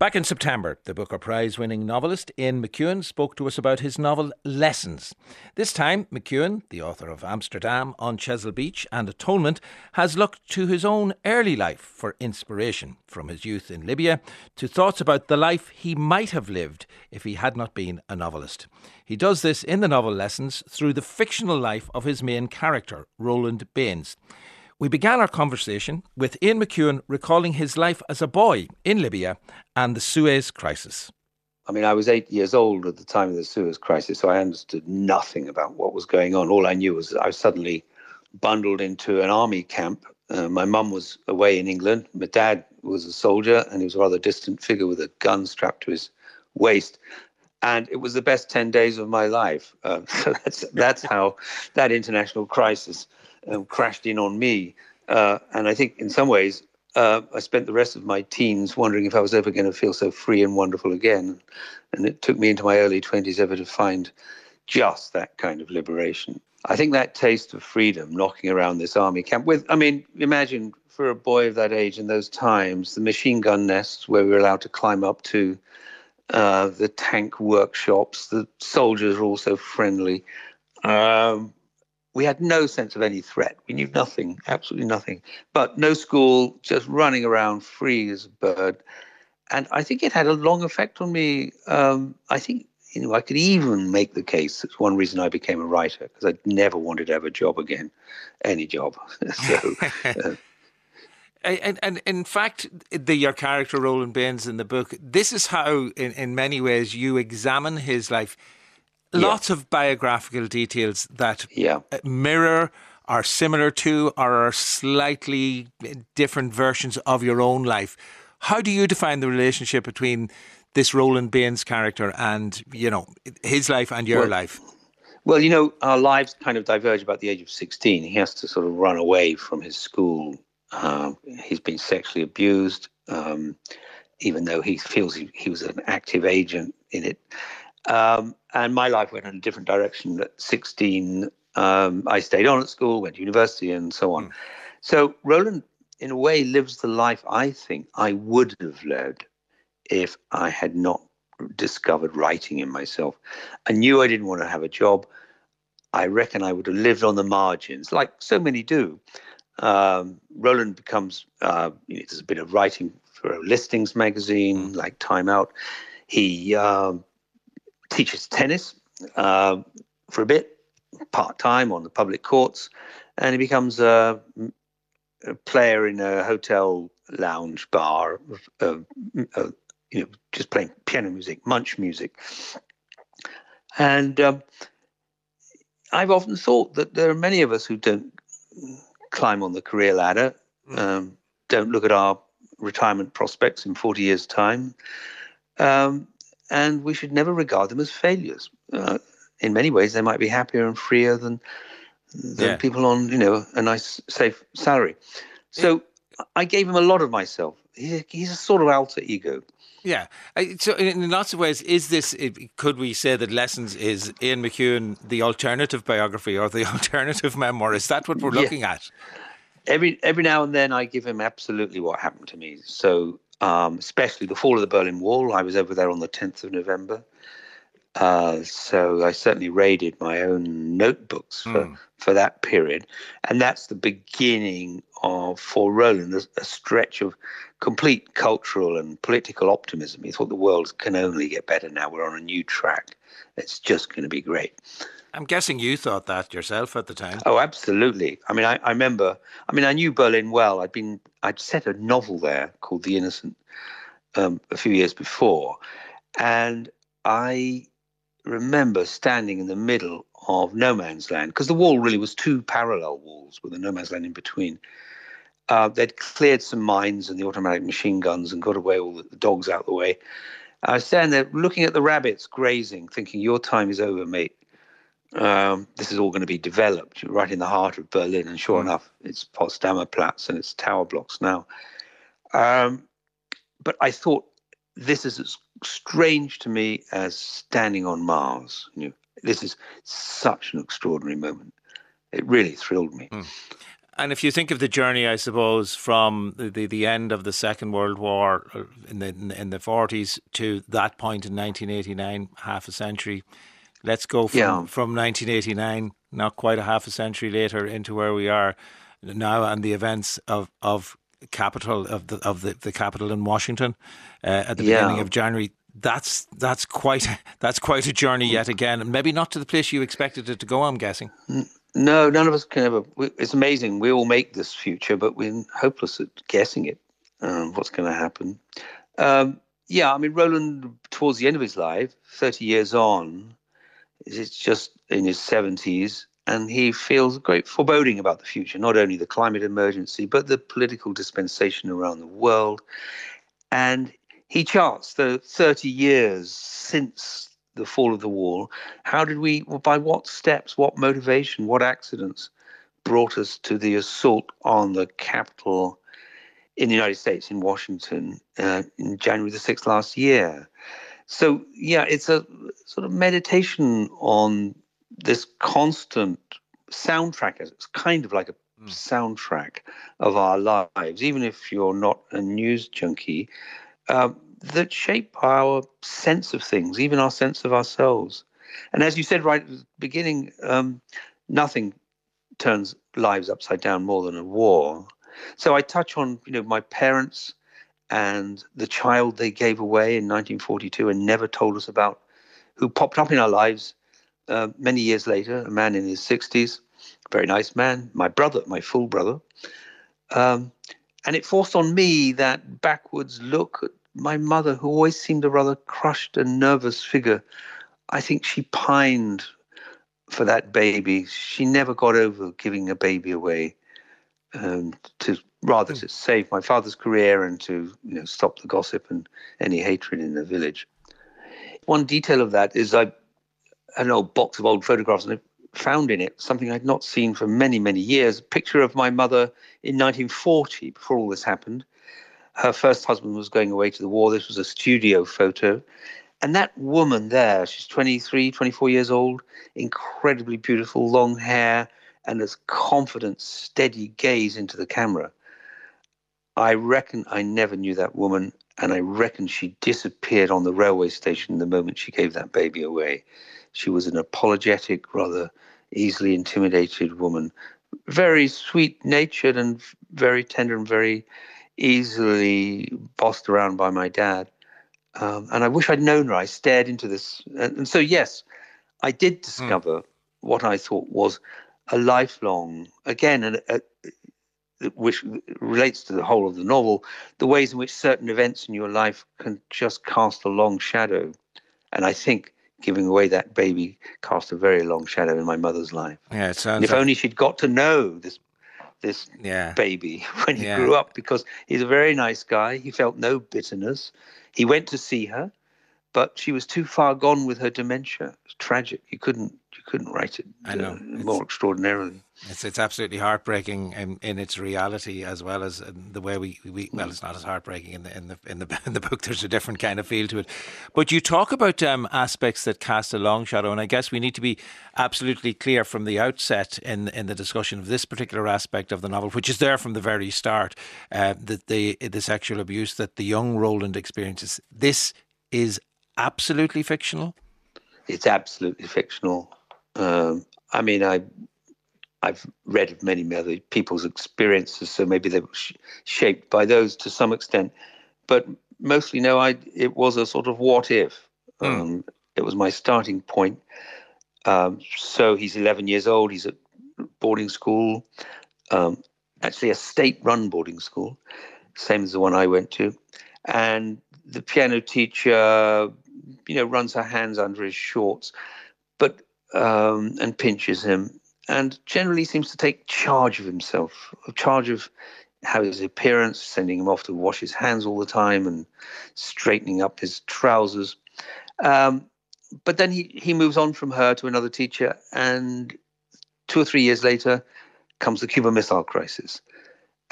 Back in September, the Booker Prize winning novelist Ian McEwan spoke to us about his novel Lessons. This time, McEwan, the author of Amsterdam on Chesil Beach and Atonement, has looked to his own early life for inspiration, from his youth in Libya to thoughts about the life he might have lived if he had not been a novelist. He does this in the novel Lessons through the fictional life of his main character, Roland Baines. We began our conversation with Ian McEwan recalling his life as a boy in Libya and the Suez Crisis. I mean, I was eight years old at the time of the Suez Crisis, so I understood nothing about what was going on. All I knew was I was suddenly bundled into an army camp. Uh, my mum was away in England. My dad was a soldier, and he was a rather distant figure with a gun strapped to his waist. And it was the best 10 days of my life. Uh, so that's, that's how that international crisis um, crashed in on me. Uh, and I think in some ways, uh, I spent the rest of my teens wondering if I was ever going to feel so free and wonderful again. And it took me into my early 20s ever to find just that kind of liberation. I think that taste of freedom knocking around this army camp with, I mean, imagine for a boy of that age in those times, the machine gun nests where we were allowed to climb up to, uh, the tank workshops, the soldiers were also friendly. Um, we had no sense of any threat. We knew nothing, absolutely nothing. But no school, just running around free as a bird. And I think it had a long effect on me. Um, I think you know I could even make the case that's one reason I became a writer because I never wanted to have a job again, any job. so. Uh, and, and in fact, the your character Roland Baines in the book, this is how, in, in many ways, you examine his life lots yeah. of biographical details that yeah. mirror are similar to or are slightly different versions of your own life. How do you define the relationship between this Roland Baines character and, you know, his life and your well, life? Well, you know, our lives kind of diverge about the age of 16. He has to sort of run away from his school. Uh, he's been sexually abused, um, even though he feels he, he was an active agent in it. Um, and my life went in a different direction. At 16, um, I stayed on at school, went to university, and so on. Mm. So Roland, in a way, lives the life I think I would have led if I had not discovered writing in myself. I knew I didn't want to have a job. I reckon I would have lived on the margins, like so many do. Um, Roland becomes, uh, you know, there's a bit of writing for a listings magazine, mm. like Time Out. He um, teaches tennis uh, for a bit, part time on the public courts, and he becomes a, a player in a hotel lounge bar, uh, uh, you know, just playing piano music, munch music. And um, I've often thought that there are many of us who don't climb on the career ladder, um, don't look at our retirement prospects in 40 years' time, um, and we should never regard them as failures. Uh, in many ways, they might be happier and freer than than yeah. people on you know a nice safe salary. So I gave him a lot of myself. He's a, he's a sort of alter ego. Yeah. So, in lots of ways, is this, could we say that Lessons is Ian McEwan the alternative biography or the alternative memoir? Is that what we're yeah. looking at? Every, every now and then, I give him absolutely what happened to me. So, um, especially the fall of the Berlin Wall. I was over there on the 10th of November. Uh, so I certainly raided my own notebooks for, mm. for that period. And that's the beginning of, for Roland, a, a, stretch of complete cultural and political optimism. He thought the world can only get better now. We're on a new track. It's just going to be great. I'm guessing you thought that yourself at the time. Oh, absolutely. I mean, I, I remember. I mean, I knew Berlin well. I'd been. I'd set a novel there called The Innocent um, a few years before, and I remember standing in the middle of no man's land because the wall really was two parallel walls with a no man's land in between. Uh, they'd cleared some mines and the automatic machine guns and got away all the dogs out of the way. I was standing there looking at the rabbits grazing, thinking, Your time is over, mate um, this is all going to be developed right in the heart of Berlin. And sure mm. enough, it's Potsdamer Platz and it's tower blocks now. Um, but I thought this is as strange to me as standing on Mars. You know, this is such an extraordinary moment. It really thrilled me. Mm. And if you think of the journey, I suppose, from the, the, the end of the Second World War uh, in the in the forties to that point in 1989, half a century. Let's go from, yeah. from 1989, not quite a half a century later, into where we are now, and the events of of Capitol of the of the, the Capitol in Washington uh, at the yeah. beginning of January. That's that's quite that's quite a journey yet again, and maybe not to the place you expected it to go. I'm guessing. No, none of us can ever. It's amazing. We all make this future, but we're hopeless at guessing it. Um, what's going to happen? Um, yeah, I mean, Roland, towards the end of his life, thirty years on, is just in his seventies, and he feels great foreboding about the future. Not only the climate emergency, but the political dispensation around the world, and he charts the thirty years since the fall of the wall. How did we, by what steps, what motivation, what accidents brought us to the assault on the Capitol in the United States, in Washington, uh, in January the 6th last year? So, yeah, it's a sort of meditation on this constant soundtrack. It's kind of like a mm. soundtrack of our lives, even if you're not a news junkie. Um, that shape our sense of things, even our sense of ourselves. And as you said right at the beginning, um, nothing turns lives upside down more than a war. So I touch on, you know, my parents and the child they gave away in 1942 and never told us about, who popped up in our lives uh, many years later, a man in his 60s, very nice man, my brother, my full brother. Um, and it forced on me that backwards look at my mother, who always seemed a rather crushed and nervous figure, I think she pined for that baby. She never got over giving a baby away, um, to rather to save my father's career and to you know stop the gossip and any hatred in the village. One detail of that is I an old box of old photographs and found in it something I'd not seen for many, many years. A picture of my mother in 1940, before all this happened her first husband was going away to the war. This was a studio photo. And that woman there, she's 23, 24 years old, incredibly beautiful, long hair, and this confident, steady gaze into the camera. I reckon I never knew that woman, and I reckon she disappeared on the railway station the moment she gave that baby away. She was an apologetic, rather easily intimidated woman, very sweet natured and very tender and very easily bossed around by my dad. Um, and I wish I'd known her. I stared into this. And, and so, yes, I did hmm. discover mm. what I thought was a lifelong, again, a, a, which relates to the whole of the novel, the ways in which certain events in your life can just cast a long shadow. And I think giving away that baby cast a very long shadow in my mother's life. Yeah, it sounds. And if like... only she'd got to know this this yeah. baby when he yeah. grew up because he's a very nice guy. He felt no bitterness. He went to see her, but she was too far gone with her dementia. It's tragic. You couldn't you couldn't write it I know. Uh, more extraordinarily. It's it's absolutely heartbreaking in, in its reality as well as the way we, we well it's not as heartbreaking in the in the in the in the book. There's a different kind of feel to it, but you talk about um, aspects that cast a long shadow, and I guess we need to be absolutely clear from the outset in in the discussion of this particular aspect of the novel, which is there from the very start, uh, that the the sexual abuse that the young Roland experiences. This is absolutely fictional. It's absolutely fictional. Um, I mean, I I've read of many other people's experiences, so maybe they were sh- shaped by those to some extent. But mostly, no, I it was a sort of what if. Mm. Um, it was my starting point. Um, so he's 11 years old. He's at boarding school, um, actually a state-run boarding school, same as the one I went to. And the piano teacher, you know, runs her hands under his shorts, but um, and pinches him and generally seems to take charge of himself, charge of how his appearance, sending him off to wash his hands all the time and straightening up his trousers. Um, but then he, he moves on from her to another teacher, and two or three years later comes the Cuban Missile Crisis.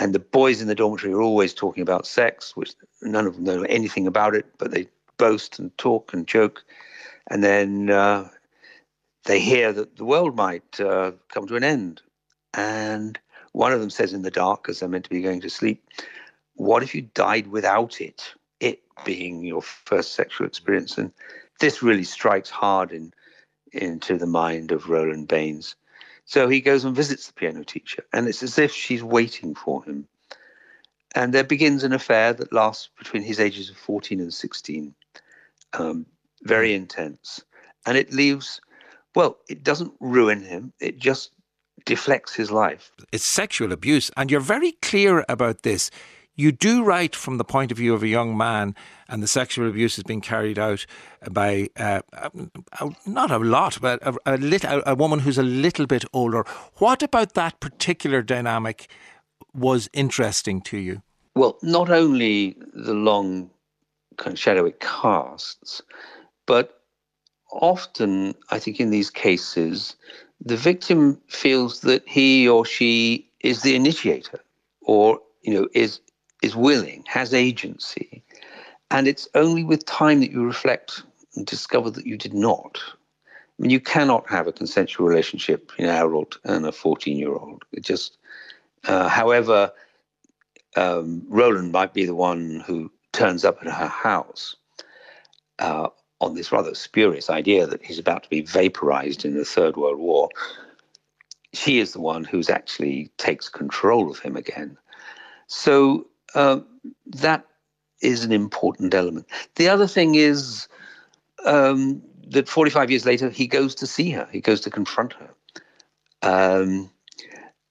And the boys in the dormitory are always talking about sex, which none of them know anything about it, but they boast and talk and joke. And then uh, they hear that the world might uh, come to an end. And One of them says in the dark, because they're meant to be going to sleep, what if you died without it? It being your first sexual experience. And this really strikes hard in, into the mind of Roland Baines. So he goes and visits the piano teacher, and it's as if she's waiting for him. And there begins an affair that lasts between his ages of 14 and 16, um, very intense. And it leaves, well, it doesn't ruin him, it just deflects his life. It's sexual abuse, and you're very clear about this. You do write from the point of view of a young man, and the sexual abuse has been carried out by uh, not a lot, but a, a, little, a woman who's a little bit older. What about that particular dynamic was interesting to you? Well, not only the long kind of shadow it casts, but often, I think in these cases, the victim feels that he or she is the initiator or you know is is willing has agency and it's only with time that you reflect and discover that you did not I mean, you cannot have a consensual relationship between an adult and a 14 year old. It just, uh, however, um, Roland might be the one who turns up at her house uh, on this rather spurious idea that he's about to be vaporized in the Third World War, she is the one who's actually takes control of him again. So uh, that is an important element. The other thing is um, that 45 years later, he goes to see her, he goes to confront her. Um,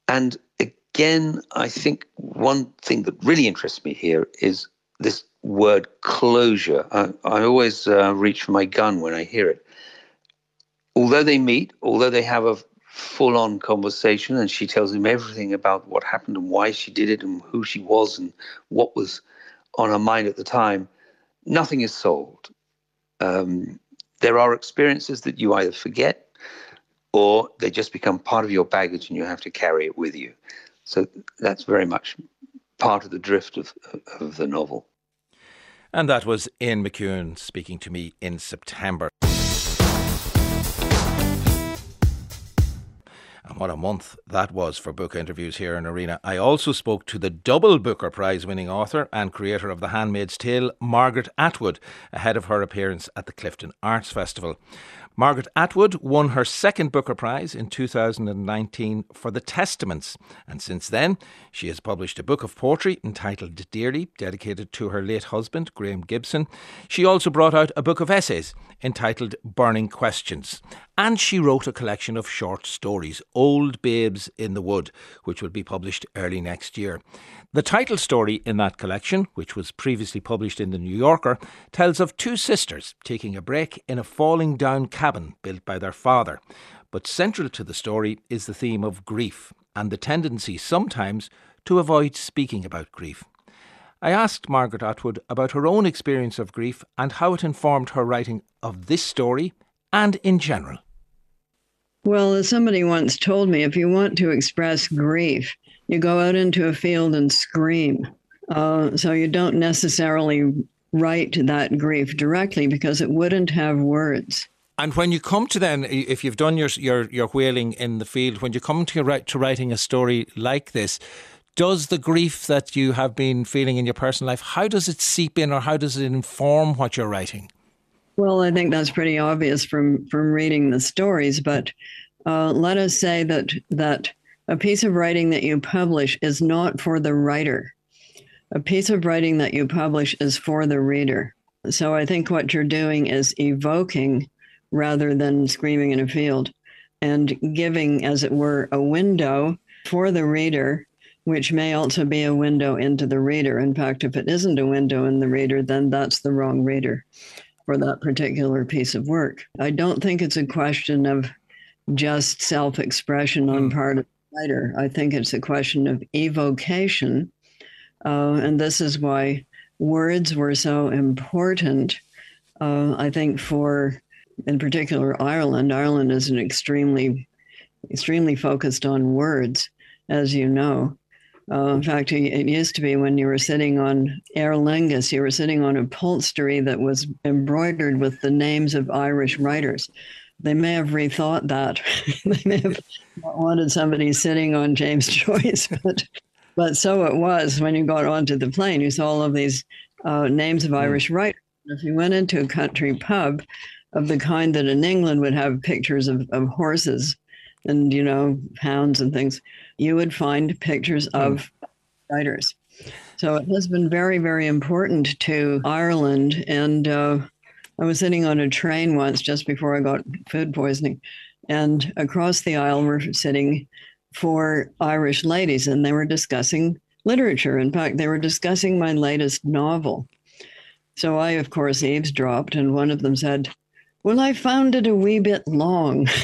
and again, I think one thing that really interests me here is this word closure. I, I always uh, reach for my gun when I hear it. Although they meet, although they have a full on conversation and she tells him everything about what happened and why she did it and who she was and what was on her mind at the time, nothing is solved. Um, there are experiences that you either forget or they just become part of your baggage and you have to carry it with you. So that's very much part of the drift of, of the novel. And that was Ian McEwan speaking to me in September. And what a month that was for book interviews here in Arena. I also spoke to the double Booker Prize winning author and creator of The Handmaid's Tale, Margaret Atwood, ahead of her appearance at the Clifden Arts Festival. Margaret Atwood won her second Booker Prize in 2019 for The Testaments, and since then she has published a book of poetry entitled Dearly, dedicated to her late husband, Graeme Gibson. She also brought out a book of essays entitled Burning Questions, and she wrote a collection of short stories, Old Babes in the Wood, which will be published early next year. The title story in that collection, which was previously published in The New Yorker, tells of two sisters taking a break in a falling down cabin built by their father. But central to the story is the theme of grief and the tendency sometimes to avoid speaking about grief. I asked Margaret Atwood about her own experience of grief and how it informed her writing of this story and in general. Well, as somebody once told me, if you want to express grief, you go out into a field and scream. Uh, so you don't necessarily write that grief directly because it wouldn't have words. And when you come to then, if you've done your your your wailing in the field, when you come to write to writing a story like this, does the grief that you have been feeling in your personal life, how does it seep in, or how does it inform what you're writing? Well, I think that's pretty obvious from from reading the stories. But uh, let us say that that a piece of writing that you publish is not for the writer. A piece of writing that you publish is for the reader. So I think what you're doing is evoking rather than screaming in a field and giving, as it were, a window for the reader, which may also be a window into the reader. In fact, if it isn't a window in the reader, then that's the wrong reader for that particular piece of work. I don't think it's a question of just self expression on hmm. part of writer. I think it's a question of evocation. Uh, and this is why words were so important, uh, I think, for, in particular, Ireland. Ireland is an extremely, extremely focused on words, as you know. Uh, in fact, it used to be when you were sitting on Aer Lingus, you were sitting on upholstery that was embroidered with the names of Irish writers. They may have rethought that. they may have wanted somebody sitting on James Joyce, but but so it was when you got onto the plane. You saw all of these uh, names of hmm. Irish writers. If you went into a country pub of the kind that in England would have pictures of, of horses and you know hounds and things, you would find pictures hmm. of writers. So it has been very, very important to Ireland. And uh, I was sitting on a train once just before I got food poisoning, and across the aisle were sitting four Irish ladies, and they were discussing literature. In fact, they were discussing my latest novel. So I, of course, eavesdropped, and one of them said, Well, I found it a wee bit long.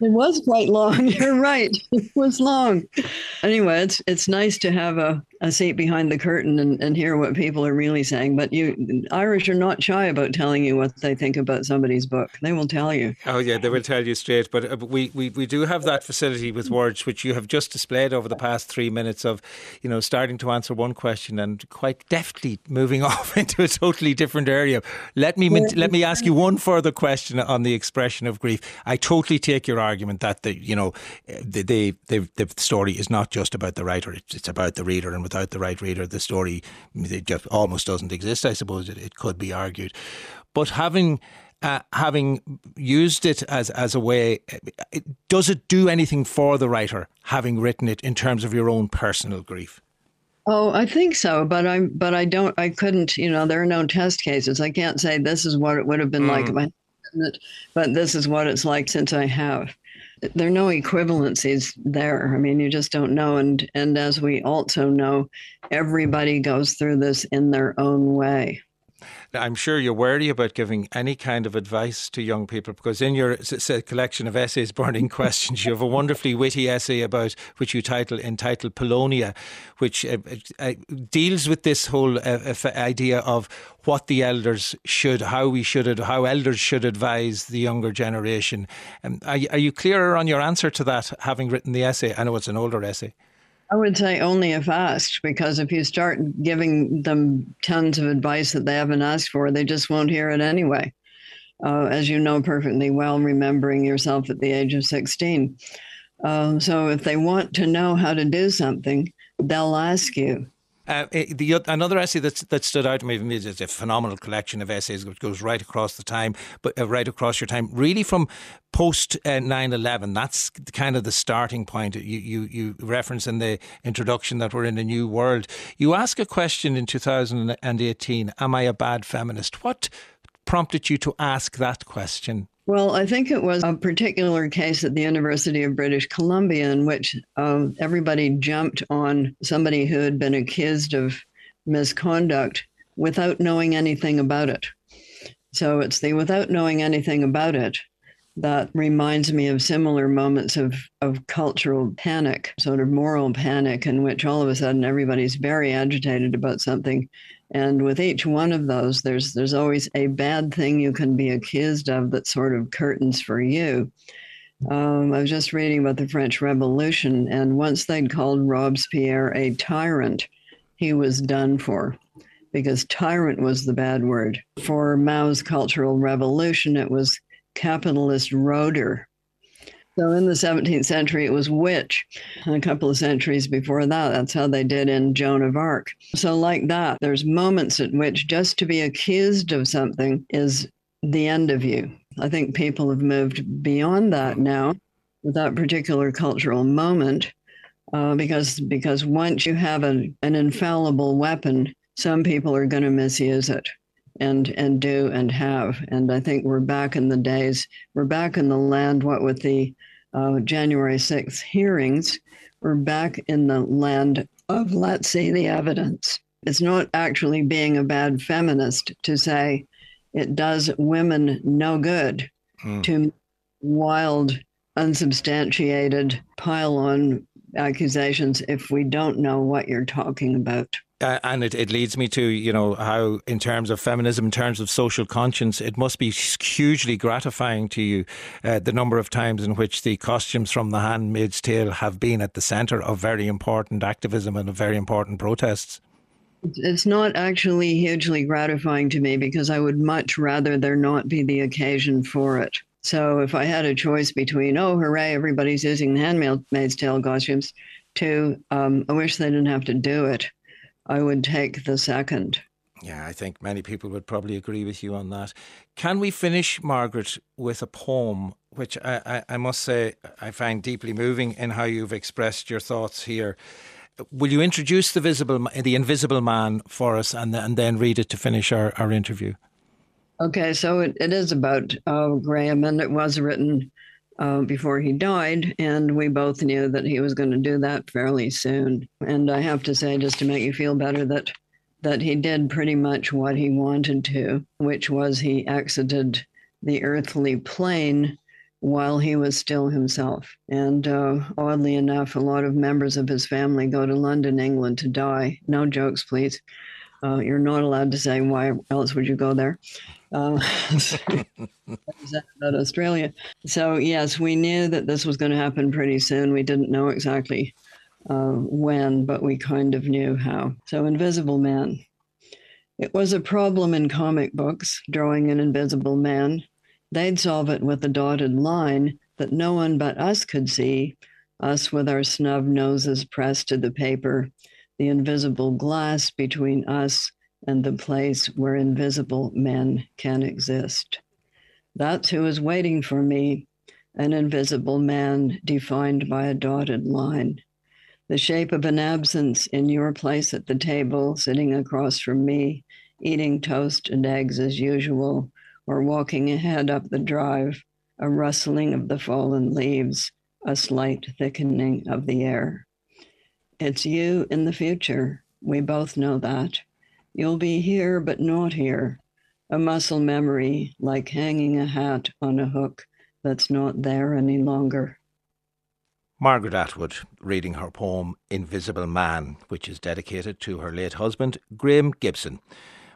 It was quite long. You're right. It was long. Anyway, it's it's nice to have a, a seat behind the curtain and, and hear what people are really saying. But you Irish are not shy about telling you what they think about somebody's book. They will tell you. Oh yeah, they will tell you straight. But uh, we, we, we do have that facility with words which you have just displayed over the past three minutes of, you know, starting to answer one question and quite deftly moving off into a totally different area. Let me let me ask you one further question on the expression of grief. I totally take your argument that the you know the the, the, the story is not just about the writer; it's about the reader, and without the right reader, the story it just almost doesn't exist. I suppose it, it could be argued, but having. Uh, having used it as as a way, it, does it do anything for the writer having written it in terms of your own personal grief? Oh, I think so, but I but I don't I couldn't, you know, there are no test cases. I can't say this is what it would have been mm. like if I it, but this is what it's like since I have. There are no equivalencies there. I mean, you just don't know. And and as we also know, everybody goes through this in their own way. I'm sure you're wary about giving any kind of advice to young people because in your collection of essays, Burning Questions, you have a wonderfully witty essay about which you title entitled Polonia, which uh, uh, deals with this whole uh, idea of what the elders should, how we should, how elders should advise the younger generation. Um, are, are you clearer on your answer to that, having written the essay? I know it's an older essay. I would say only if asked, because if you start giving them tons of advice that they haven't asked for, they just won't hear it anyway. Uh, as you know perfectly well, remembering yourself at the age of 16. Uh, so if they want to know how to do something, they'll ask you. Uh, eh, the another essay that that stood out to me is a phenomenal collection of essays which goes right across the time, but uh, right across your time, really from post uh, 9-11 that's kind of the starting point you, you you reference in the introduction that we're in a new world. You ask a question in 2018 am i a bad feminist? What prompted you to ask that question well, I think it was a particular case at the University of British Columbia in which um, everybody jumped on somebody who had been accused of misconduct without knowing anything about it. So it's the without knowing anything about it that reminds me of similar moments of, of cultural panic, sort of moral panic, in which all of a sudden everybody's very agitated about something and with each one of those, there's there's always a bad thing you can be accused of that sort of curtains for you. Um, I was just reading about the French Revolution, and once they'd called Robespierre a tyrant, he was done for because tyrant was the bad word. For Mao's Cultural Revolution, it was capitalist roader so in the 17th century, it was witch. And a couple of centuries before that, that's how they did in Joan of Arc. So, like that, there's moments at which just to be accused of something is the end of you. I think people have moved beyond that now that particular cultural moment. Uh, because because once you have an, an infallible weapon, some people are going to misuse it and and do and have. And I think we're back in the days, we're back in the land, what with the uh, January 6th hearings, we're back in the land of let's see the evidence. It's not actually being a bad feminist to say it does women no good mm. to wild, unsubstantiated pile on accusations if we don't know what you're talking about. Uh, and it, it leads me to, you know, how in terms of feminism, in terms of social conscience, it must be hugely gratifying to you uh, the number of times in which the costumes from The Handmaid's Tale have been at the centre of very important activism and of very important protests. It's not actually hugely gratifying to me because I would much rather there not be the occasion for it. So if I had a choice between, oh, hooray, everybody's using the handmaid's tale costumes, to, um, I wish they didn't have to do it, I would take the second. Yeah, I think many people would probably agree with you on that. Can we finish, Margaret, with a poem, which I, I, I must say I find deeply moving in how you've expressed your thoughts here? Will you introduce the visible, the invisible man for us, and and then read it to finish our, our interview? Okay, so it, it is about uh, Graeme, and it was written uh, before he died, and we both knew that he was going to do that fairly soon. And I have to say, just to make you feel better, that that he did pretty much what he wanted to, which was he exited the earthly plane while he was still himself. And uh, oddly enough, a lot of members of his family go to London, England to die. No jokes, please. Uh, you're not allowed to say why else would you go there. Uh, about Australia. So yes, we knew that this was going to happen pretty soon. We didn't know exactly uh, when, but we kind of knew how. So Invisible Man. It was a problem in comic books, drawing an invisible man. They'd solve it with a dotted line that no one but us could see, us with our snub noses pressed to the paper, the invisible glass between us and the place where invisible men can exist. That's who is waiting for me, an invisible man defined by a dotted line. The shape of an absence in your place at the table, sitting across from me, eating toast and eggs as usual, or walking ahead up the drive, a rustling of the fallen leaves, a slight thickening of the air. It's you in the future. We both know that. You'll be here, but not here. A muscle memory, like hanging a hat on a hook that's not there any longer. Margaret Atwood reading her poem Invisible Man, which is dedicated to her late husband, Graeme Gibson.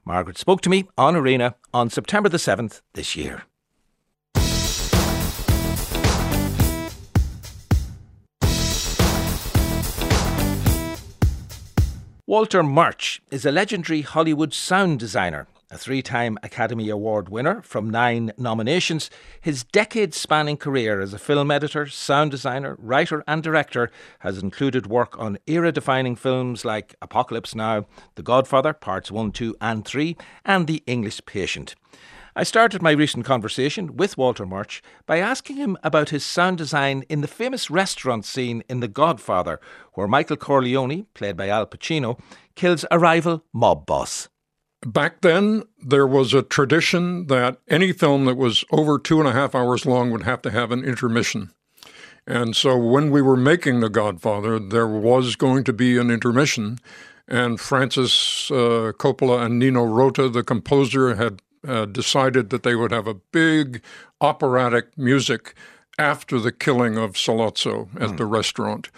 Margaret spoke to me on Arena on September the 7th this year. Walter Murch is a legendary Hollywood sound designer a three time Academy Award winner from nine nominations, his decade spanning career as a film editor, sound designer, writer, and director has included work on era defining films like Apocalypse Now, The Godfather, Parts 1, 2, and 3, and The English Patient. I started my recent conversation with Walter Murch by asking him about his sound design in the famous restaurant scene in The Godfather, where Michael Corleone, played by Al Pacino, kills a rival mob boss. Back then, there was a tradition that any film that was over two and a half hours long would have to have an intermission. And so when we were making The Godfather, there was going to be an intermission. And Francis uh, Coppola and Nino Rota, the composer, had uh, decided that they would have a big operatic music after the killing of Sollozzo at mm. the restaurant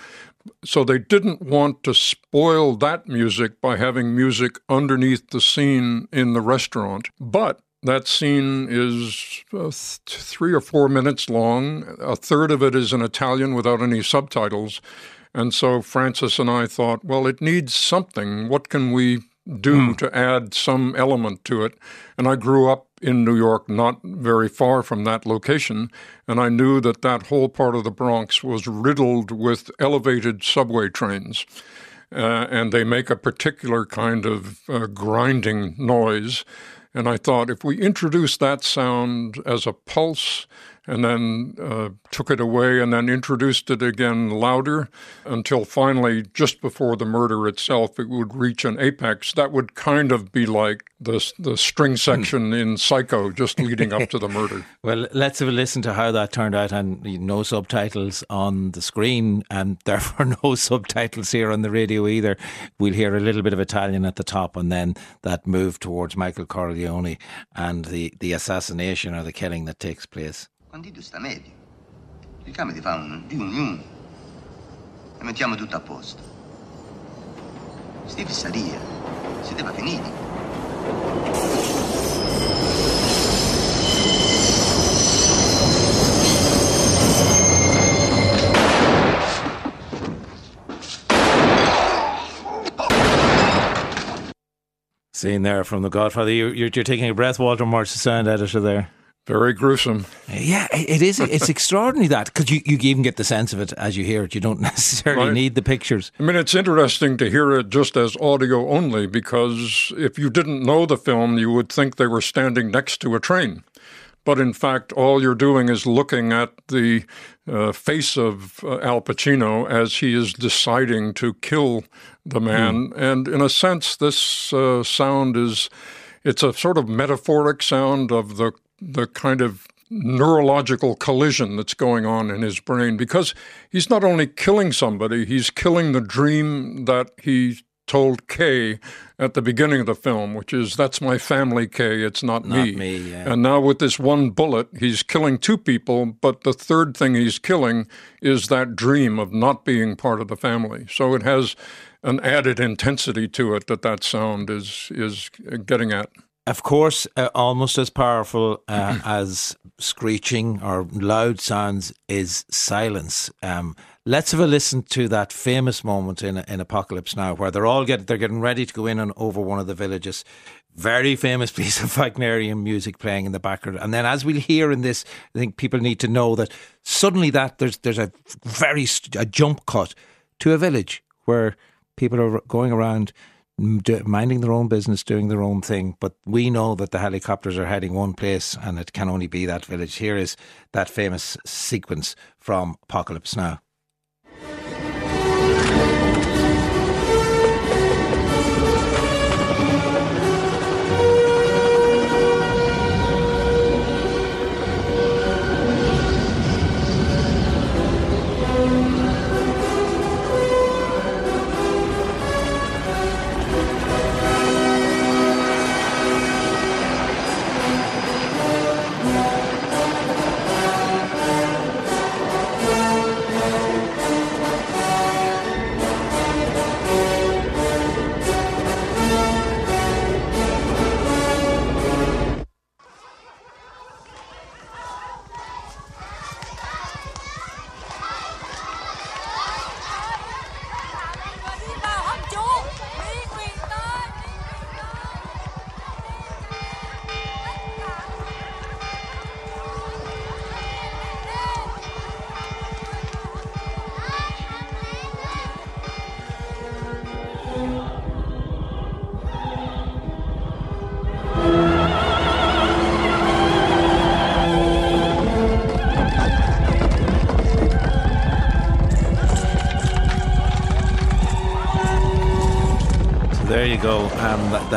so they didn't want to spoil that music by having music underneath the scene in the restaurant. But that scene is uh, th- three or four minutes long. A third of it is in Italian without any subtitles. And so Francis and I thought, well, it needs something. What can we do mm. to add some element to it? And I grew up in New York, not very far from that location, and I knew that that whole part of the Bronx was riddled with elevated subway trains. Uh, and they make a particular kind of uh, grinding noise. And I thought if we introduce that sound as a pulse and then uh, took it away and then introduced it again louder until finally, just before the murder itself, it would reach an apex. That would kind of be like the, the string hmm. section in Psycho just leading up to the murder. well, let's have a listen to how that turned out and no subtitles on the screen and therefore no subtitles here on the radio either. We'll hear a little bit of Italian at the top and then that move towards Michael Corleone and the, the assassination or the killing that takes place. Quando sta meglio. Il cane ti fa un di un gnum. E mettiamo tutto a posto. Sti fissaria. Eh. Siete finiti. Scene there from The Godfather. You're, you're, you're taking a breath, Walter Murch, the sound editor there. Very gruesome. Yeah, it is. It's extraordinary that because you, you even get the sense of it as you hear it. You don't necessarily right. need the pictures. I mean, it's interesting to hear it just as audio only because if you didn't know the film, you would think they were standing next to a train. But in fact, all you're doing is looking at the uh, face of uh, Al Pacino as he is deciding to kill the man. Hmm. And in a sense, this uh, sound is it's a sort of metaphoric sound of the the kind of neurological collision that's going on in his brain because he's not only killing somebody, he's killing the dream that he told Kay at the beginning of the film, which is "That's my family, Kay. It's not, not me." me yeah. And now with this one bullet, he's killing two people, but the third thing he's killing is that dream of not being part of the family. So it has an added intensity to it that that sound is is getting at. Of course, uh, almost as powerful uh, as screeching or loud sounds is silence. Um, Let's have a listen to that famous moment in in Apocalypse Now, where they're all get they're getting ready to go in and over one of the villages. Very famous piece of Wagnerian music playing in the background, and then as we'll hear in this, I think people need to know that suddenly that there's there's a very a jump cut to a village where people are going around minding their own business, doing their own thing. But we know that the helicopters are heading one place and it can only be that village. Here is that famous sequence from Apocalypse Now.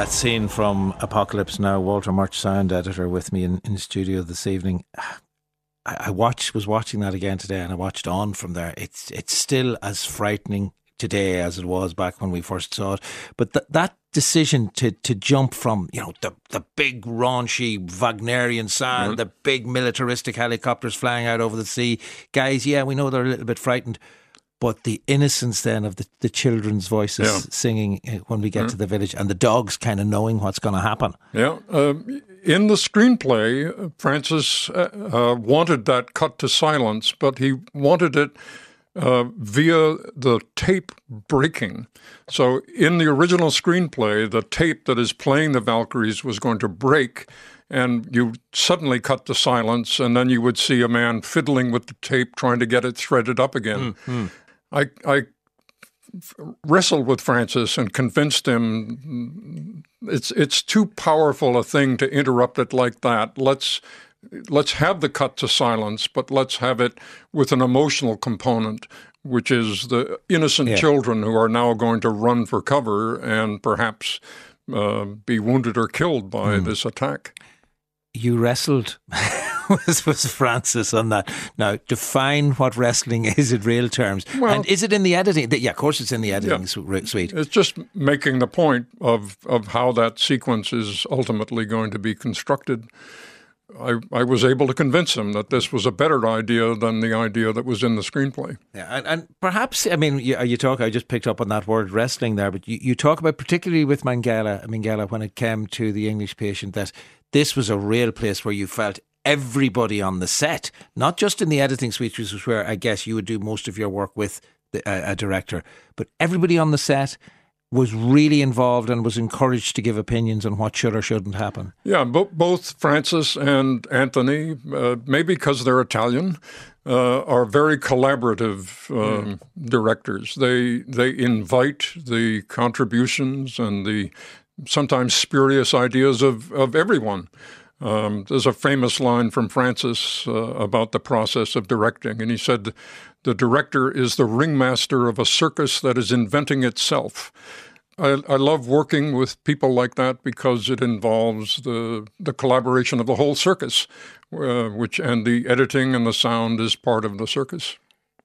That, scene from Apocalypse Now. Walter Murch, sound editor, with me in, in studio this evening. I, I watched, was watching that again today, and I watched on from there. It's it's still as frightening today as it was back when we first saw it. But th- that decision to to jump from you know the the big raunchy Wagnerian sound, mm-hmm. the big militaristic helicopters flying out over the sea, guys. Yeah, we know they're a little bit frightened, but the innocence then of the, the children's voices yeah. singing uh, when we get mm. to the village and the dogs kind of knowing what's going to happen. Yeah. Um, in the screenplay, Francis uh, uh, wanted that cut to silence, but he wanted it uh, via the tape breaking. So in the original screenplay, the tape that is playing the Valkyries was going to break and you suddenly cut to silence, and then you would see a man fiddling with the tape, trying to get it threaded up again. Mm-hmm. I, I wrestled with Francis and convinced him it's it's too powerful a thing to interrupt it like that. Let's let's have the cut to silence, but let's have it with an emotional component, which is the innocent yeah. children who are now going to run for cover and perhaps uh, be wounded or killed by mm. this attack. You wrestled was, was Francis on that. Now, define what wrestling is in real terms. Well, and is it in the editing? Yeah, of course it's in the editing yeah, suite. It's just making the point of, of how that sequence is ultimately going to be constructed. I, I was able to convince him that this was a better idea than the idea that was in the screenplay. Yeah, and, and perhaps I mean you, you, talk. I just picked up on that word wrestling there, but you, you talk about particularly with Minghella, Minghella when it came to the English patient that this was a real place where you felt everybody on the set, not just in the editing suite, which is where I guess you would do most of your work with the, uh, a director, but everybody on the set was really involved and was encouraged to give opinions on what should or shouldn't happen. Yeah, bo- both Francis and Anthony, uh, maybe because they're Italian, uh, are very collaborative um, mm. directors. They they invite the contributions and the sometimes spurious ideas of, of everyone. Um, there's a famous line from Francis uh, about the process of directing, and he said, The director is the ringmaster of a circus that is inventing itself. I, I, love working with people like that because it involves the, the collaboration of the whole circus, uh, which and the editing and the sound is part of the circus.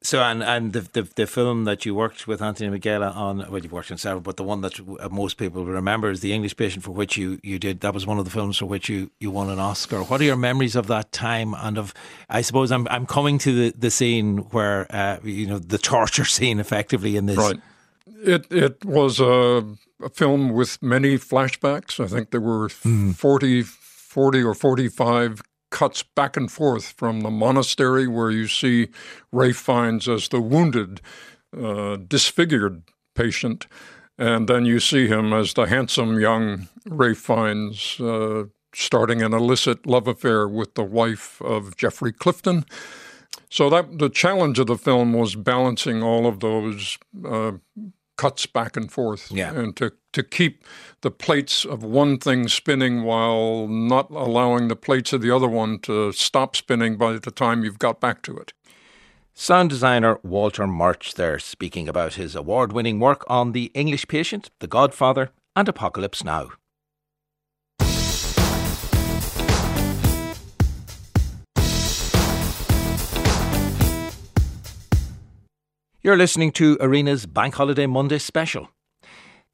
So and and the, the, the film that you worked with Anthony Minghella on, well, you've worked on several, but the one that most people remember is the English Patient, for which you, you did. That was one of the films for which you, you won an Oscar. What are your memories of that time? And of, I suppose I'm I'm coming to the, the scene where uh, you know the torture scene, effectively in this. Right. It it was a, a film with many flashbacks. I think there were mm. 40, 40 or forty five cuts back and forth from the monastery where you see Ralph Fiennes as the wounded, uh, disfigured patient, and then you see him as the handsome young Ralph Fiennes uh, starting an illicit love affair with the wife of Geoffrey Clifton. So that the challenge of the film was balancing all of those uh, cuts back and forth, yeah. and to to keep the plates of one thing spinning while not allowing the plates of the other one to stop spinning by the time you've got back to it. Sound designer Walter Murch there speaking about his award winning work on The English Patient, The Godfather, and Apocalypse Now. You're listening to Arena's Bank Holiday Monday special.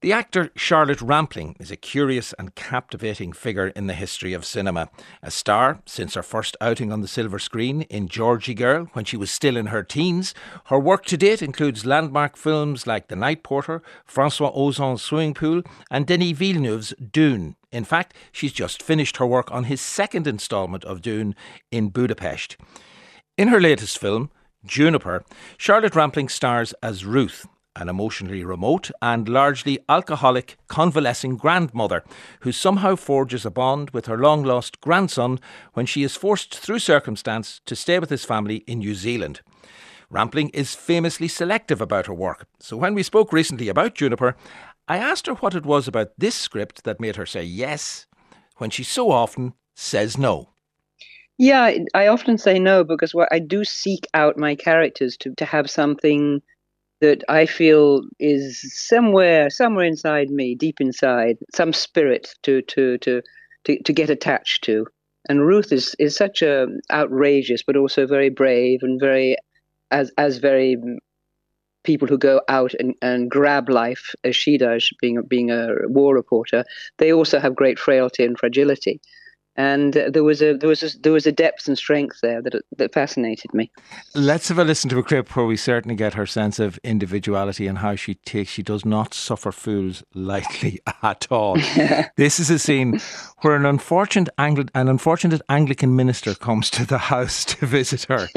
The actor Charlotte Rampling is a curious and captivating figure in the history of cinema. A star since her first outing on the silver screen in Georgy Girl when she was still in her teens, her work to date includes landmark films like The Night Porter, Francois Ozon's Swimming Pool, and Denis Villeneuve's Dune. In fact, she's just finished her work on his second instalment of Dune in Budapest. In her latest film, Juniper, Charlotte Rampling stars as Ruth, an emotionally remote and largely alcoholic convalescing grandmother who somehow forges a bond with her long lost grandson when she is forced through circumstance to stay with his family in New Zealand. Rampling is famously selective about her work, so when we spoke recently about Juniper, I asked her what it was about this script that made her say yes when she so often says no. Yeah, I often say no because I do seek out my characters to, to have something that I feel is somewhere, somewhere inside me, deep inside, some spirit to to to to, to get attached to. And Ruth is is such a outrageous, but also very brave and very, as as very people who go out and, and grab life as she does, being being a war reporter. They also have great frailty and fragility and there was a there was a, there was a depth and strength there that that fascinated me. Let's have a listen to a clip where we certainly get her sense of individuality and how she takes. She does not suffer fools lightly at all. this is a scene where an unfortunate Angli- an unfortunate Anglican minister comes to the house to visit her.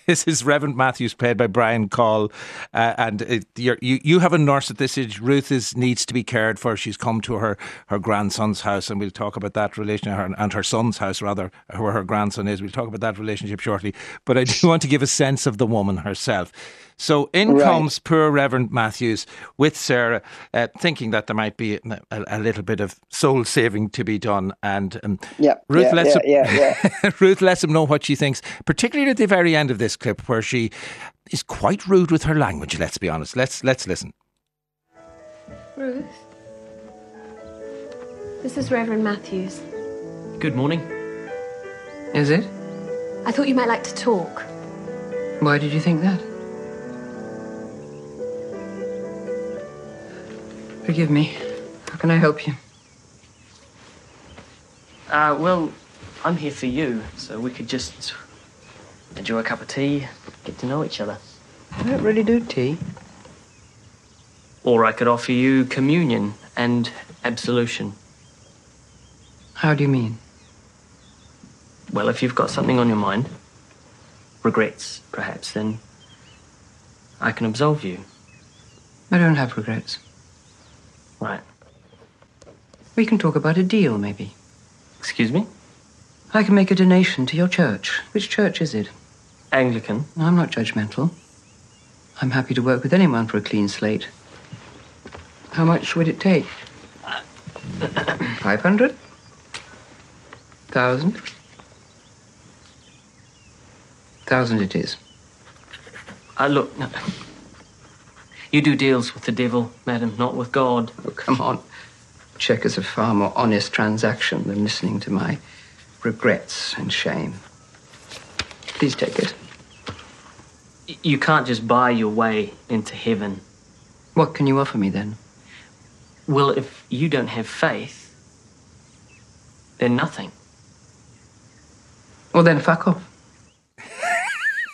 this is Reverend Matthews, played by Brian Call, uh, and it, you you have a nurse at this age. Ruth is needs to be cared for. She's come to her her grandson's house, and we'll talk about that relation to her and her son's house, rather, where her grandson is. We'll talk about that relationship shortly. But I do want to give a sense of the woman herself. So in right. comes poor Reverend Matthews with Sarah, uh, thinking that there might be a, a, little bit of soul saving to be done. And um, yeah, Ruth, yeah, lets yeah, him, yeah, Ruth lets him know what she thinks, particularly at the very end of this clip, where she is quite rude with her language. Let's be honest. Let's let's listen. Ruth, this is Reverend Matthews. Good morning. Is it? I thought you might like to talk. Why did you think that? Forgive me. How can I help you? Uh, well, I'm here for you, so we could just enjoy a cup of tea, get to know each other. I don't really do tea. Or I could offer you communion and absolution. How do you mean? Well, if you've got something on your mind, regrets, perhaps, then I can absolve you. I don't have regrets. Right. We can talk about a deal, maybe. Excuse me? I can make a donation to your church. Which church is it? Anglican. I'm not judgmental. I'm happy to work with anyone for a clean slate. How much would it take? Five hundred? Thousand? Thousand it is. Uh, look, no. you do deals with the devil, madam, not with God. Oh, come on. Check is a far more honest transaction than listening to my regrets and shame. Please take it. Y- You can't just buy your way into heaven. What can you offer me then? Well, if you don't have faith, then nothing. Well, then fuck off.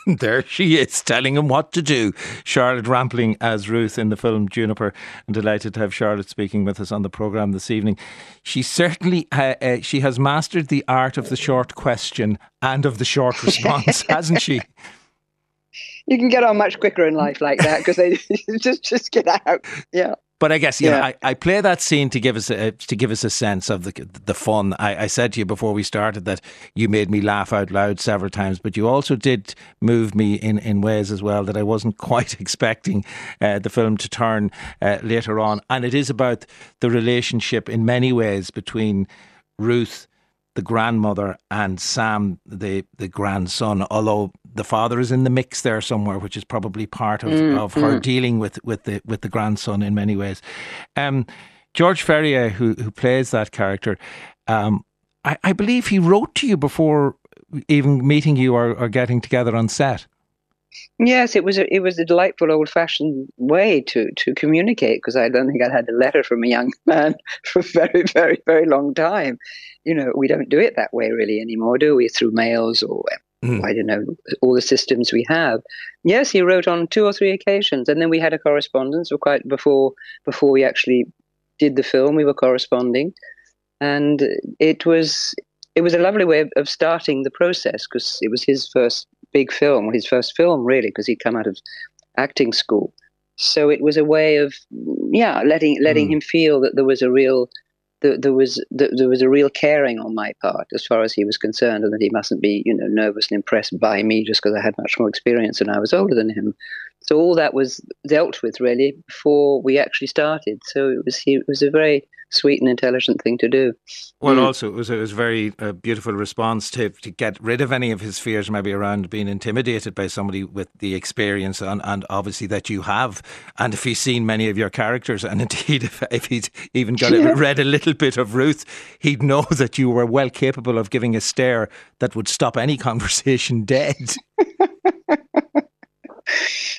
there she is, telling him what to do. Charlotte Rampling as Ruth in the film Juniper. I'm delighted to have Charlotte speaking with us on the programme this evening. She certainly uh, uh, she has mastered the art of the short question and of the short response, hasn't she? You can get on much quicker in life like that because they just just get out. Yeah. But I guess you know, Yeah. I, I play that scene to give us a, to give us a sense of the the fun. I, I said to you before we started that you made me laugh out loud several times, but you also did move me in, in ways as well that I wasn't quite expecting uh, the film to turn uh, later on. And it is about the relationship in many ways between Ruth, the grandmother, and Sam, the the grandson. Although the father is in the mix there somewhere, which is probably part of, Mm, of her mm. dealing with, with the with the grandson in many ways. Um, George Ferrier, who who plays that character, um, I, I believe he wrote to you before even meeting you or, or getting together on set. Yes, it was a, it was a delightful old fashioned way to to communicate because I don't think I'd had a letter from a young man for a very very very long time. You know, we don't do it that way really anymore, do we? Through mails or I don't know all the systems we have. Yes, he wrote on two or three occasions, and then we had a correspondence. For quite before before we actually did the film, we were corresponding, and it was it was a lovely way of, of starting the process because it was his first big film, his first film really, because he'd come out of acting school. So it was a way of yeah, letting letting Mm. him feel that there was a real there was that there was a real caring on my part as far as he was concerned, and that he mustn't be you know nervous and impressed by me just because I had much more experience and I was older than him. So all that was dealt with really before we actually started. So it was he, it was a very sweet and intelligent thing to do. Well, Mm. also it was it was a very uh, beautiful response to to get rid of any of his fears, maybe around being intimidated by somebody with the experience and, and obviously that you have. And if he's seen many of your characters, and indeed if, if he's even got Yeah. read a little bit of Ruth, he'd know that you were well capable of giving a stare that would stop any conversation dead.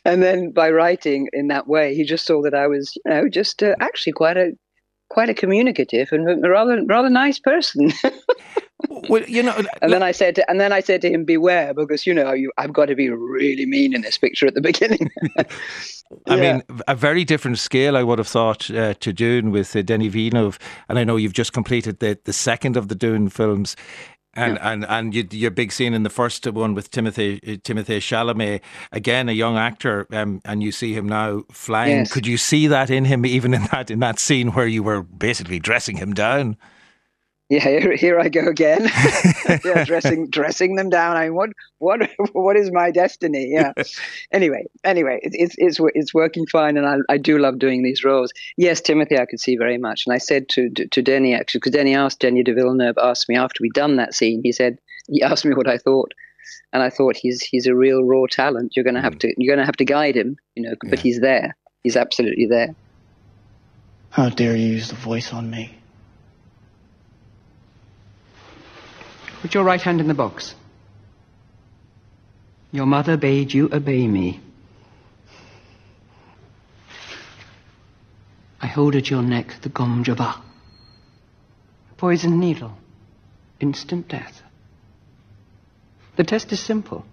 and then by writing in that way, he just saw that I was, you know, just uh, actually quite a quite a communicative and rather rather nice person. well, you know, and then I said, to, and then I said to him, "Beware, because you know you, I've got to be really mean in this picture at the beginning." I mean, a very different scale, I would have thought, uh, to Dune with uh, Denis Villeneuve. And I know you've just completed the, the second of the Dune films. And and and you, your big scene in the first one with Timothy uh, Timothée Chalamet, again a young actor, um, and you see him now flying. Yes. Could you see that in him, even in that in that scene where you were basically dressing him down? Yeah, here, here I go again. yeah, dressing dressing them down. I mean, what what what is my destiny? Yeah. anyway, anyway, it, it's it's it's working fine, and I I do love doing these roles. Yes, Timothy, I could see very much, and I said to to Denis actually because Denis asked Denis de Villeneuve asked me after we'd done that scene. He said he asked me what I thought. And I thought he's he's a real raw talent. You're gonna have hmm. to you're gonna have to guide him, you know. But he's there. He's absolutely there. How dare you use the voice on me? Put your right hand in the box. Your mother bade you obey me. I hold at your neck the Gom Jabbar. A needle. Instant death. The test is simple.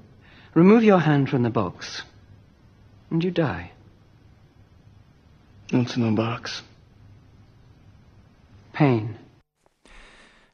Remove your hand from the box, and you die. What's in the box? Pain.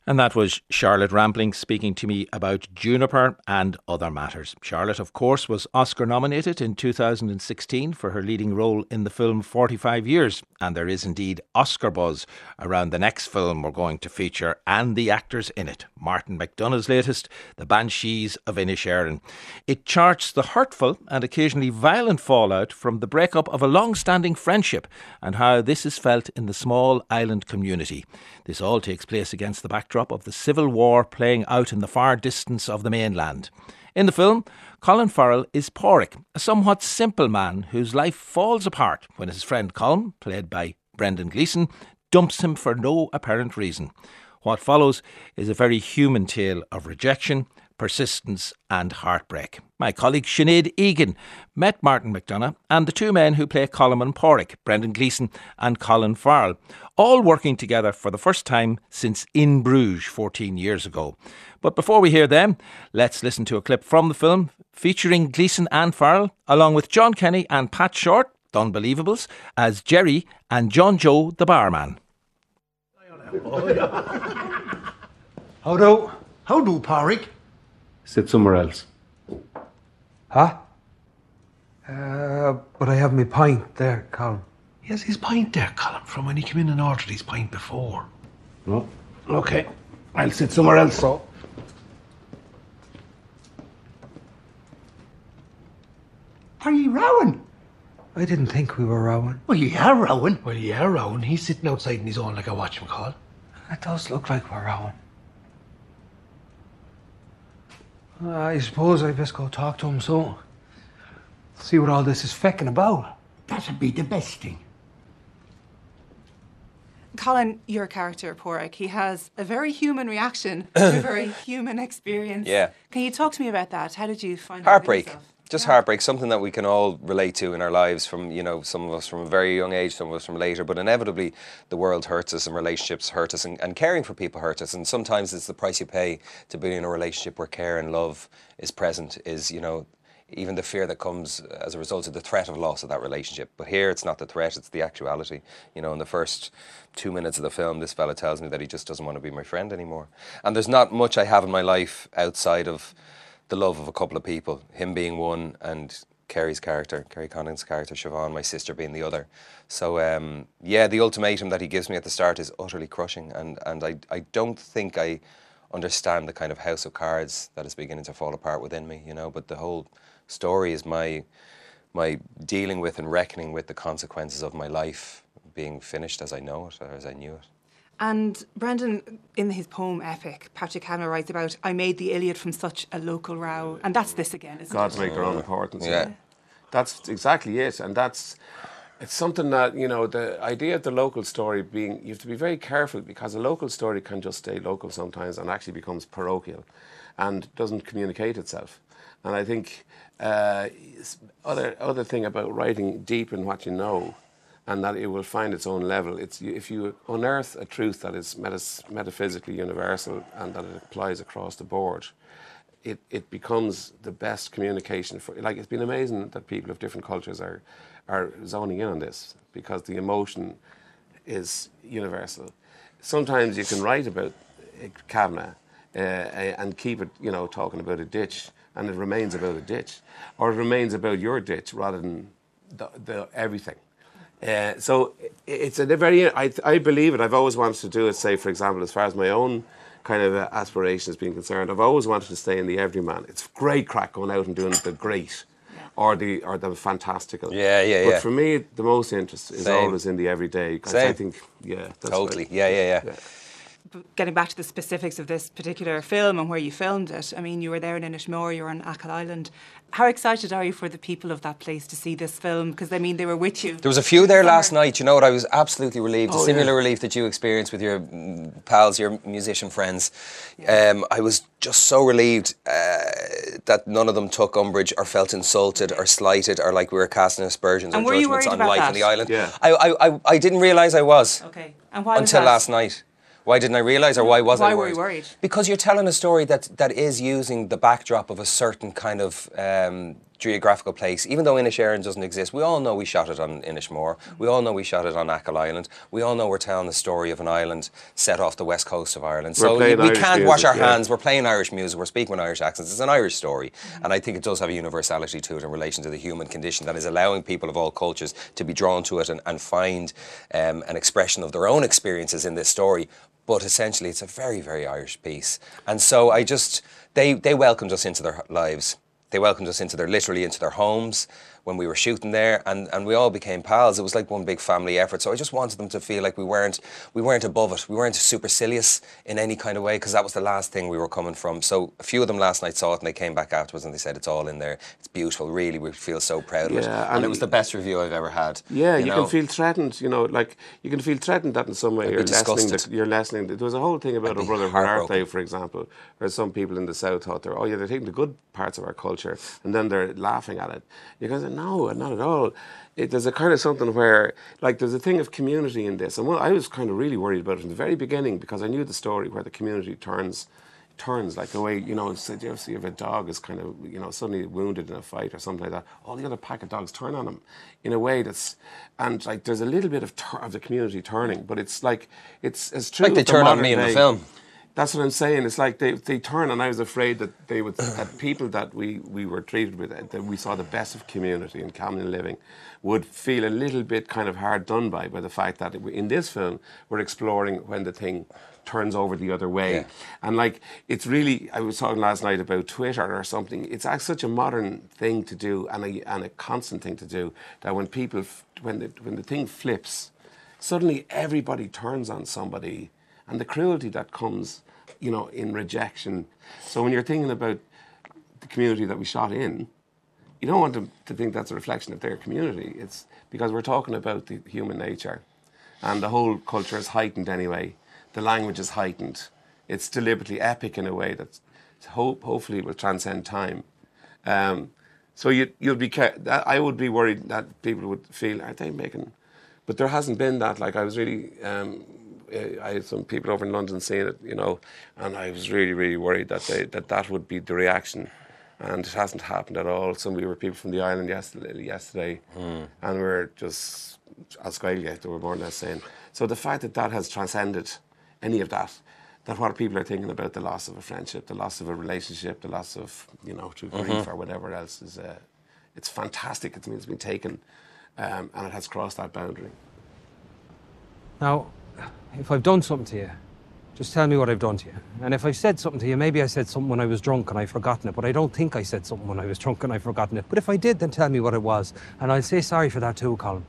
And that was Charlotte Rampling speaking to me about Juniper and other matters. Charlotte, of course, was Oscar nominated in 2016 for her leading role in the film 45 Years. And there is indeed Oscar buzz around the next film we're going to feature and the actors in it. Martin McDonagh's latest, The Banshees of Inisherin. It charts the hurtful and occasionally violent fallout from the breakup of a long standing friendship and how this is felt in the small island community. This all takes place against the backdrop of the civil war playing out in the far distance of the mainland. In the film, Colin Farrell is Pádraic, a somewhat simple man whose life falls apart when his friend Colm, played by Brendan Gleeson, dumps him for no apparent reason. What follows is a very human tale of rejection, persistence, and heartbreak. My colleague Sinead Egan met Martin McDonagh and the two men who play Colm and Pádraic, Brendan Gleeson and Colin Farrell, all working together for the first time since In Bruges 14 years ago. But before we hear them, let's listen to a clip from the film featuring Gleeson and Farrell, along with John Kenny and Pat Short, the Unbelievables, as Jerry and John Joe the barman. How do? How do, Pádraic? Sit somewhere else. Huh? Uh, but I have my pint there, Colm. He has his pint there, Colm, from when he came in and ordered his pint before. No. Okay. I'll sit somewhere else, so. Are you rowing? I didn't think we were rowing. Well, you are rowing. Well, you are rowing. He's sitting outside in his own like a watchman call. It does look like we're rowing. Uh, I suppose I best go talk to him so. See what all this is fecking about. That'd be the best thing. Colin, your character, Pádraic, he has a very human reaction to a very human experience. Yeah. Can you talk to me about that? How did you find out Heartbreak. Just heartbreak, something that we can all relate to in our lives from, you know, some of us from a very young age, some of us from later, but inevitably the world hurts us and relationships hurt us and, and caring for people hurts us. And sometimes it's the price you pay to be in a relationship where care and love is present, is, you know, even the fear that comes as a result of the threat of loss of that relationship. But here it's not the threat, it's the actuality. You know, in the first two minutes of the film, this fella tells me that he just doesn't want to be my friend anymore. And there's not much I have in my life outside of the love of a couple of people, him being one and Kerry's character, Kerry Condon's character, Siobhan, my sister being the other. So um, yeah, the ultimatum that he gives me at the start is utterly crushing, and and I I don't think I understand the kind of house of cards that is beginning to fall apart within me, you know. But the whole story is my my dealing with and reckoning with the consequences of my life being finished as I know it or as I knew it. And Brendan, in his poem Epic, Patrick Kavanagh writes about, I made the Iliad from such a local row. And that's this again, isn't Gods it? make their own importance. Yeah. That's exactly it. And that's it's something that, you know, the idea of the local story being you have to be very careful because a local story can just stay local sometimes and actually becomes parochial and doesn't communicate itself. And I think uh, other other thing about writing deep in what you know and that it will find its own level. It's if you unearth a truth that is metaphysically universal and that it applies across the board, it, it becomes the best communication for like it's been amazing that people of different cultures are are zoning in on this because the emotion is universal. Sometimes you can write about uh, Kavanagh uh, and keep it, you know, talking about a ditch, and it remains about a ditch, or it remains about your ditch rather than the, the everything. Uh, so i- it's a very, I, I believe it. I've always wanted to do it. Say, for example, as far as my own kind of uh, aspirations being concerned, I've always wanted to stay in the everyman. It's great crack going out and doing the great. Or the or the fantastical. Yeah, yeah, But yeah. for me, the most interest is Same. always in the everyday. everyday. 'cause I think, yeah, that's Totally. what- Yeah, yeah, yeah. Getting back to the specifics of this particular film and where you filmed it, I mean, you were there in Inishmore, you were on Achill Island. How excited are you for the people of that place to see this film? Because, I mean, they were with you. There was a few there last night. You know what? I was absolutely relieved. Oh, a similar yeah. relief that you experienced with your mm, pals, your musician friends. Um, I was just so relieved uh, that none of them took umbrage or felt insulted or slighted or like we were casting aspersions And or judgments on life that? on the island. Yeah. I, I, I, I didn't realise I was Okay. And why was until that? last night. Why didn't I realise or why was Why I were you worried? Because you're telling a story that, that is using the backdrop of a certain kind of um, geographical place, even though Inisherin doesn't exist, we all know we shot it on Inishmore. We all know we shot it on Achill Island. We all know we're telling the story of an island set off the west coast of Ireland. We're so playing we can't wash our yeah. hands. We're playing Irish music. We're speaking with Irish accents. It's an Irish story, and I think it does have a universality to it in relation to the human condition that is allowing people of all cultures to be drawn to it and, and find um, an expression of their own experiences in this story. But essentially, it's a very, very Irish piece, and so I just they they welcomed us into their lives. They welcomed us into their literally into their homes when we were shooting there, and, and we all became pals. It was like one big family effort. So I just wanted them to feel like we weren't we weren't above it. We weren't supercilious in any kind of way because that was the last thing we were coming from. So a few of them last night saw it and they came back afterwards and they said it's all in there. It's beautiful. Really, we feel so proud of it. Yeah, And, and- it was the best review I've ever had. Yeah, you, know? can feel threatened. You know, like you can feel threatened that in some way I'd you're lessening. The, you're lessening. There was a whole thing about I'd our be brother heartbroken. Hartley, for example, where some people in the south thought they're oh yeah they're taking the good parts of our culture and then they're laughing at it. You guys, no, not at all. It, there's a kind of something where like there's a thing of community in this, and well, I was kind of really worried about it from the very beginning because I knew the story where the community turns turns like the way you know say you see if a dog is kind of you know suddenly wounded in a fight or something like that all the other pack of dogs turn on him in a way that's and like there's a little bit of tur- of the community turning but it's like it's as true Like they the turn on me in the film. That's what I'm saying. It's like they, they turn, and I was afraid that they would that people that we, we were treated with, that we saw the best of community and common living, would feel a little bit kind of hard done by by the fact that in this film we're exploring when the thing turns over the other way, Yeah. and like it's really. I was talking last night about Twitter or something. It's such a modern thing to do and a and a constant thing to do that when people when the when the thing flips, suddenly everybody turns on somebody and the cruelty that comes, you know, in rejection. So when you're thinking about the community that we shot in, you don't want them to think that's a reflection of their community. It's because we're talking about the human nature, and the whole culture is heightened anyway. The language is heightened. It's deliberately epic in a way that hope hopefully will transcend time. Um, so you you'll be I would be worried that people would feel are they making, but there hasn't been that. Like I was really. Um, I had some people over in London seeing it, you know, and I was really, really worried that they, that that would be the reaction, and it hasn't happened at all. Some of we were people from the island yesterday, yesterday, and we are just as Gaeilge, they were more or less saying. So the fact that that has transcended any of that, that what people are thinking about the loss of a friendship, the loss of a relationship, the loss of you know through grief Mhm. or whatever else is, uh, it's fantastic. It's, it's been taken, um, and it has crossed that boundary. Now, if I've done something to you, just tell me what I've done to you. And if I've said something to you, maybe I said something when I was drunk and I've forgotten it, but I don't think I said something when I was drunk and I've forgotten it. But if I did, then tell me what it was. And I'll say sorry for that too, Colm.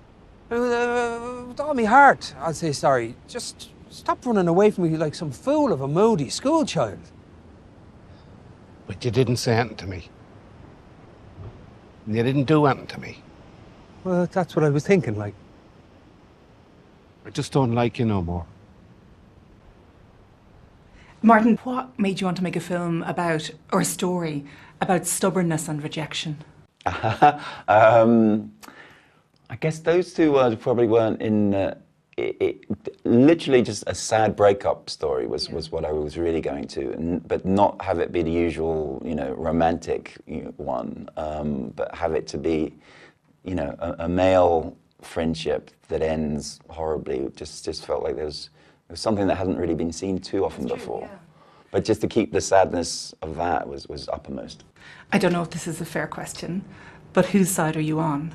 Uh, with all my heart, I'll say sorry. Just stop running away from me like some fool of a moody schoolchild. But you didn't say anything to me. And you didn't do anything to me. Well, that's what I was thinking, like. I just don't like you no more. Martin, what made you want to make a film about, or a story about stubbornness and rejection? um, I guess those two words probably weren't in. Uh, it, it, literally, just a sad breakup story was, was what I was really going to, and, but not have it be the usual, you know, romantic you know, one, um, but have it to be, you know, a, a male friendship that ends horribly. Just just felt like there was, there was something that hadn't really been seen too often before. But just to keep the sadness of that was, was uppermost. I don't know if this is a fair question, but whose side are you on?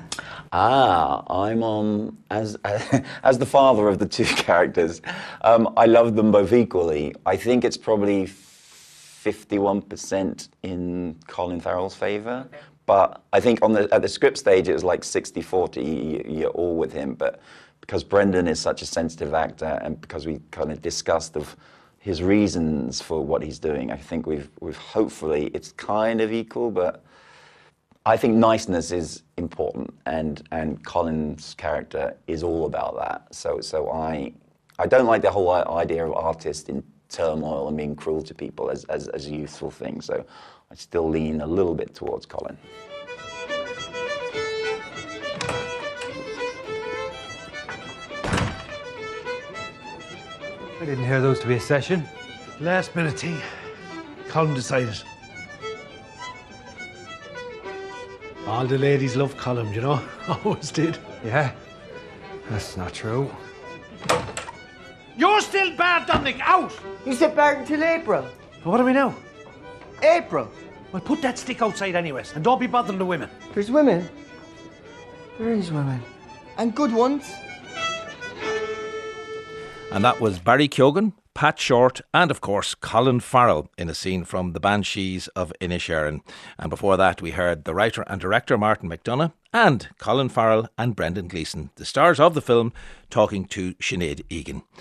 Ah, I'm on as as the father of the two characters. Um, I love them both equally. I think it's probably fifty-one percent in Colin Farrell's favour, but I think on the at the script stage it was like 60-40. You, you're all with him, but because Brendan is such a sensitive actor, and because we kind of discussed of his reasons for what he's doing, I think we've we've hopefully it's kind of equal, but. I think niceness is important, and and Colin's character is all about that. So so I I don't like the whole idea of artist in turmoil and being cruel to people as as, as a youthful thing. So I still lean a little bit towards Colin. I didn't hear those to be a session. Last minute tea. Colin decided. All the ladies love Colin, you know? Always did. Yeah, that's not true. You're still bad, Dominic. Out! You said back until April. What do we know? April. Well, put that stick outside, anyways, and don't be bothering the women. There's women. There is women. And good ones. And that was Barry Keoghan, Pat Short, and of course Colin Farrell in a scene from The Banshees of Inisherin. And before that, we heard the writer and director Martin McDonagh and Colin Farrell and Brendan Gleeson, the stars of the film, talking to Sinead Egan.